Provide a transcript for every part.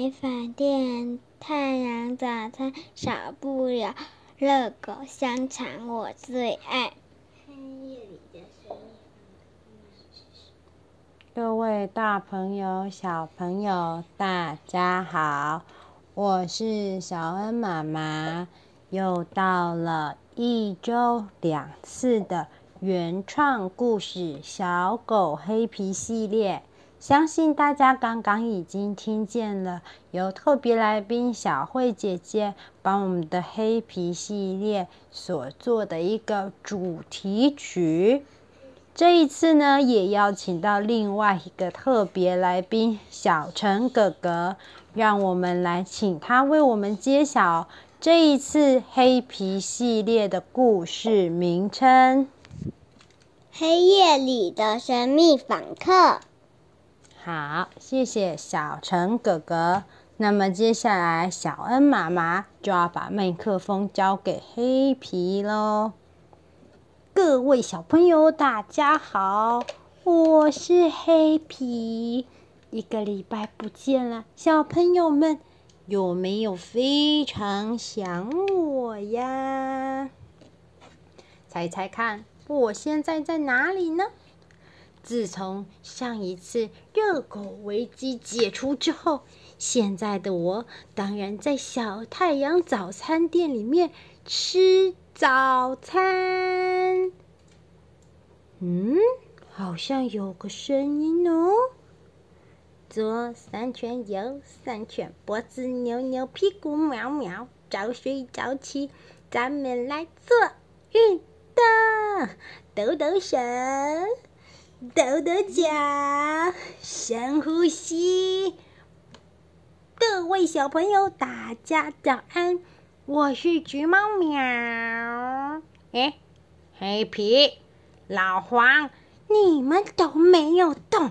美发店，太阳早餐少不了热狗香肠，我最爱。各位大朋友、小朋友，大家好，我是小恩妈妈。又到了一周两次的原创故事《小狗黑皮》系列，相信大家刚刚已经听见了，由特别来宾小慧姐姐帮我们的黑皮系列所做的一个主题曲。这一次呢，也邀请到另外一个特别来宾小陈哥哥，让我们来请他为我们揭晓。这一次黑皮系列的故事名称：黑夜里的神秘访客。好，谢谢小陈哥哥。那么接下来，小恩妈妈就要把麦克风交给黑皮喽。各位小朋友，大家好，我是黑皮。一个礼拜不见了，小朋友们。有没有非常想我呀？猜猜看，我现在在哪里呢？自从上一次热狗危机解除之后，现在的我当然在小太阳早餐店里面吃早餐。嗯，好像有个声音哦。左三圈，右三圈，脖子扭扭，屁股喵喵，早睡早起，咱们来做运动，抖抖手，抖抖脚，深呼吸。各位小朋友，大家早安，我是橘猫喵。哎，黑皮，老黄，你们都没有动。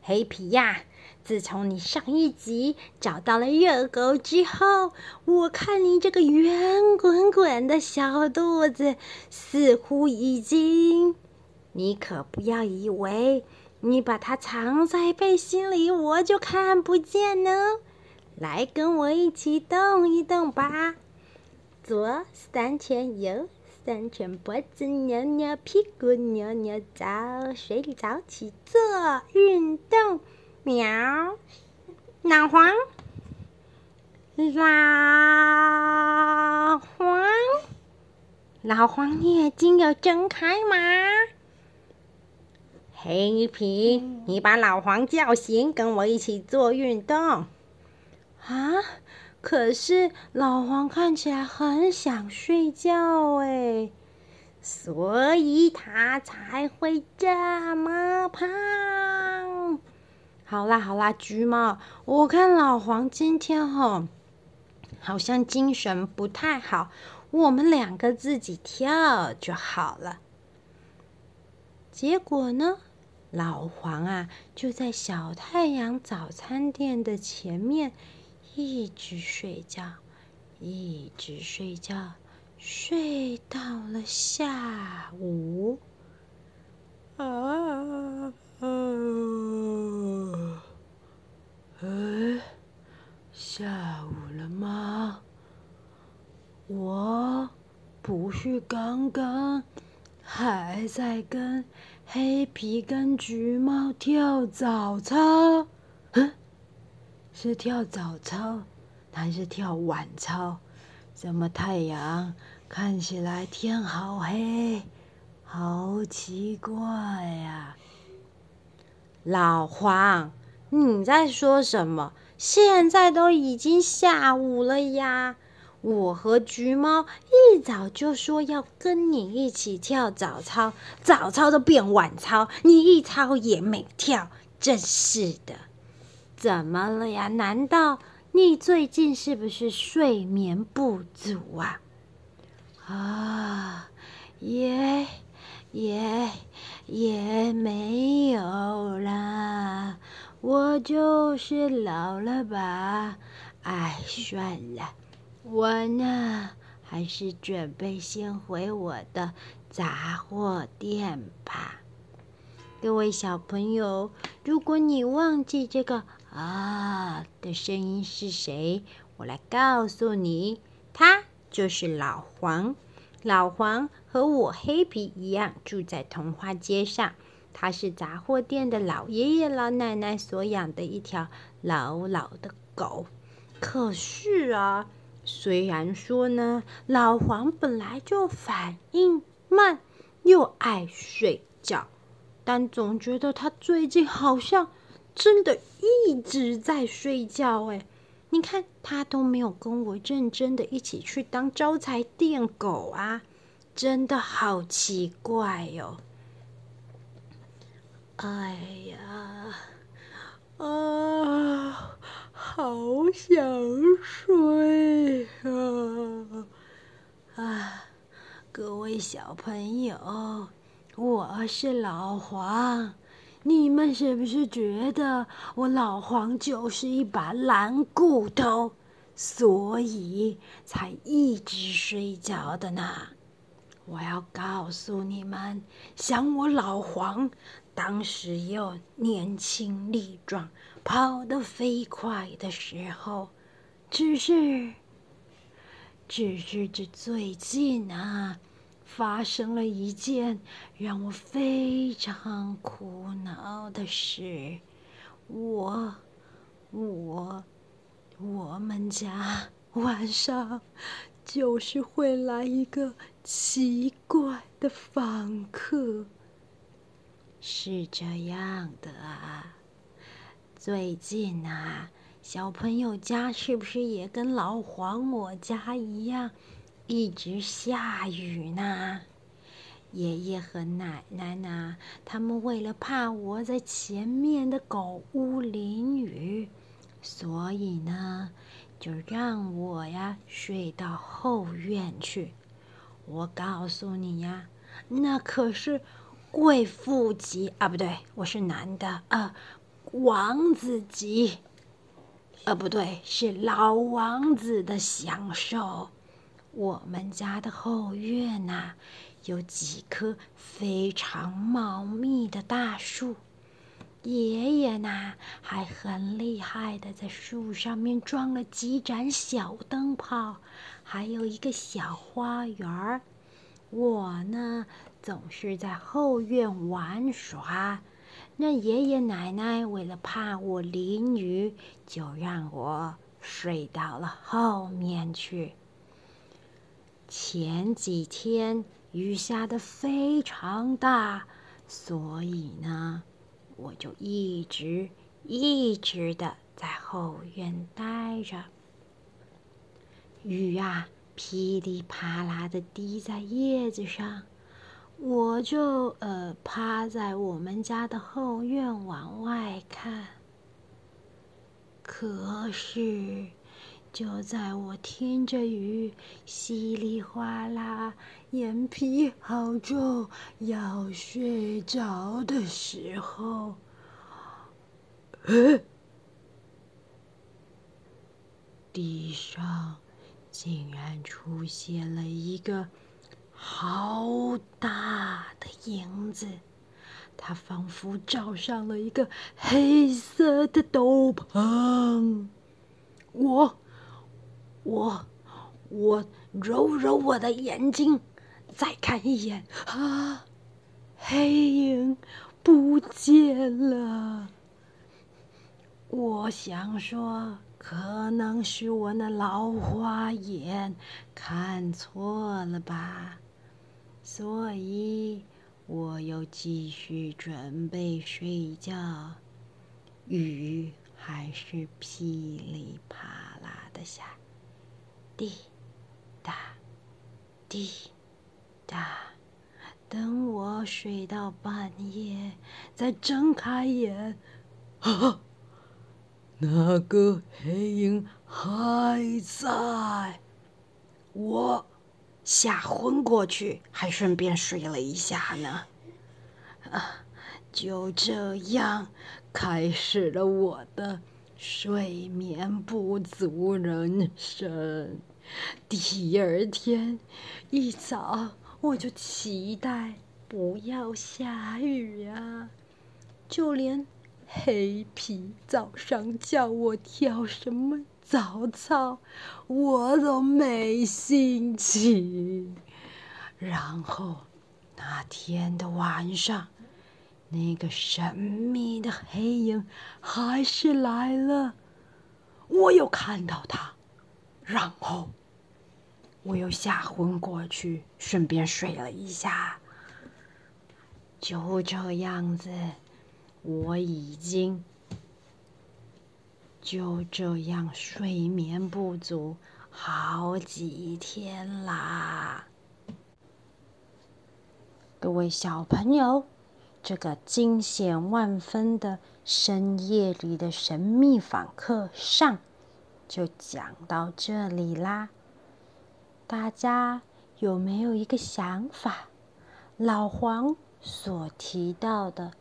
黑皮呀！自从你上一集找到了热狗之后，我看你这个圆滚滚的小肚子似乎已经……你可不要以为你把它藏在背心里，我就看不见呢。来，跟我一起动一动吧。左三圈，右三圈，脖子扭扭，屁股扭扭，早睡早起做运动。喵，老黄，老黄，老黄，你眼睛有睁开吗？黑皮，你把老黄叫醒，跟我一起做运动。啊，可是老黄看起来很想睡觉哎，所以他才会这么胖。好啦好啦，橘猫，我看老黄今天吼，好像精神不太好，我们两个自己跳就好了。结果呢，老黄啊就在小太阳早餐店的前面一直睡觉，一直睡觉，睡到了下午。啊。啊，哎，下午了吗？我不是刚刚还在跟黑皮跟橘猫跳早操？嗯，是跳早操还是跳晚操？怎么太阳看起来天好黑，好奇怪呀！老黄，你在说什么？现在都已经下午了呀！我和橘猫一早就说要跟你一起跳早操，早操都变晚操，你一操也没跳，真是的！怎么了呀？难道你最近是不是睡眠不足啊？啊，也也。也没有啦，我就是老了吧。哎，算了，我呢还是准备先回我的杂货店吧。各位小朋友，如果你忘记这个啊的声音是谁，我来告诉你，他就是老黄。老黄和我黑皮一样，住在童话街上。他是杂货店的老爷爷老奶奶所养的一条老老的狗。可是啊，虽然说呢，老黄本来就反应慢，又爱睡觉，但总觉得他最近好像真的一直在睡觉。哎，你看他都没有跟我认真的一起去当招财店狗啊，真的好奇怪哟。哎呀，啊！好想睡啊！啊，各位小朋友，我是老黄，你们是不是觉得我老黄就是一把懒骨头，所以才一直睡觉的呢？我要告诉你们，想我老黄，当时又年轻力壮。跑得飞快的时候，只是，只是这最近啊，发生了一件让我非常苦恼的事。我，我，我们家晚上就是会来一个奇怪的访客。是这样的啊。最近啊，小朋友家是不是也跟老黄我家一样，一直下雨呢？爷爷和奶奶呢，他们为了怕我在前面的狗屋淋雨，所以呢，就让我呀睡到后院去。我告诉你呀，那可是贵妇级啊，不对，我是男的啊。王子级，呃，不对，是老王子的享受。我们家的后院呐、有几棵非常茂密的大树。爷爷呢，还很厉害的在树上面装了几盏小灯泡，还有一个小花园儿。我呢，总是在后院玩耍。那爷爷奶奶为了怕我淋雨，就让我睡到了后面去。前几天雨下得非常大，所以呢，我就一直一直的在后院待着。雨啊，噼里啪啦的滴在叶子上。我就呃趴在我们家的后院往外看，可是就在我听着雨稀里哗啦、眼皮好重要睡着的时候，地上竟然出现了一个。好大的影子，它仿佛罩上了一个黑色的斗篷。我，我，我揉揉我的眼睛，再看一眼，啊，黑影不见了。我想说，可能是我那老花眼看错了吧。所以，我又继续准备睡觉。雨还是噼里啪啦的下，滴答滴答。等我睡到半夜，再睁开眼，啊，那个黑影还在。我。吓昏过去，还顺便睡了一下呢。啊，就这样开始了我的睡眠不足人生。第二天一早，我就期待不要下雨啊！就连黑皮早上叫我跳什么早操，我都没心情。然后那天的晚上，那个神秘的黑影还是来了，我又看到他，然后。我又吓昏过去，顺便睡了一下。就这样子，我已经就这样睡眠不足好几天啦。各位小朋友，这个惊险万分的深夜里的神秘访客上就讲到这里啦。大家有没有一个想法？老黄所提到的，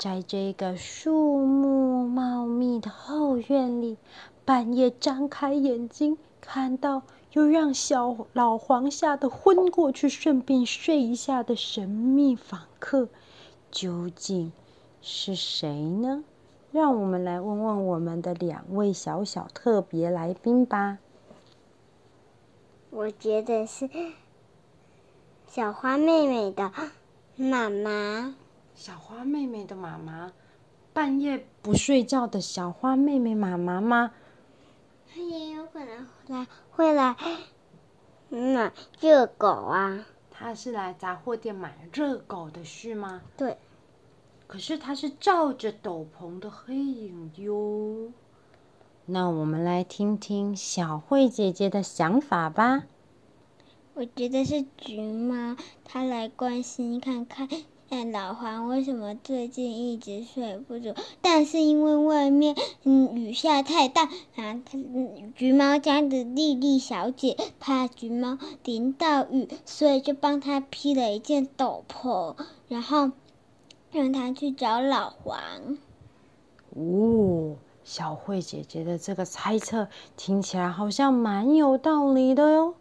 在这个树木茂密的后院里，半夜张开眼睛看到又让小老黄吓得昏过去，顺便睡一下的神秘访客，究竟是谁呢？让我们来问问我们的两位小小特别来宾吧。我觉得是小花妹妹的妈妈。小花妹妹的妈妈，半夜不睡觉的小花妹妹妈妈吗？她也有可能来，会来买热狗啊。她是来杂货店买热狗的是吗？对。可是她是照着斗篷的黑影哟。那我们来听听小慧姐姐的想法吧。我觉得是橘猫，她来关心看看，看老黄为什么最近一直睡不着。但是因为外面嗯雨下太大，啊，橘猫家的莉莉小姐怕橘猫淋到雨，所以就帮他披了一件斗篷，然后让他去找老黄。哦。小慧姐姐的这个猜测听起来好像蛮有道理的哟。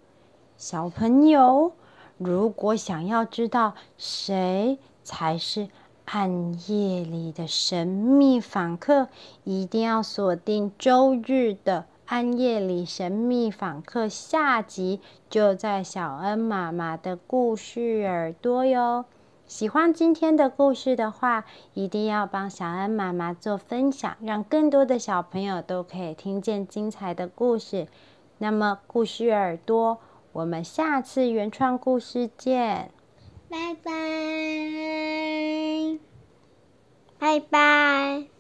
小朋友，如果想要知道谁才是暗夜里的神秘访客，一定要锁定周日的《暗夜里神秘访客》下集，就在小恩妈妈的故事耳朵哟。喜欢今天的故事的话，一定要帮小恩妈妈做分享，让更多的小朋友都可以听见精彩的故事。那么，故事耳朵，我们下次原创故事见，拜拜。拜拜。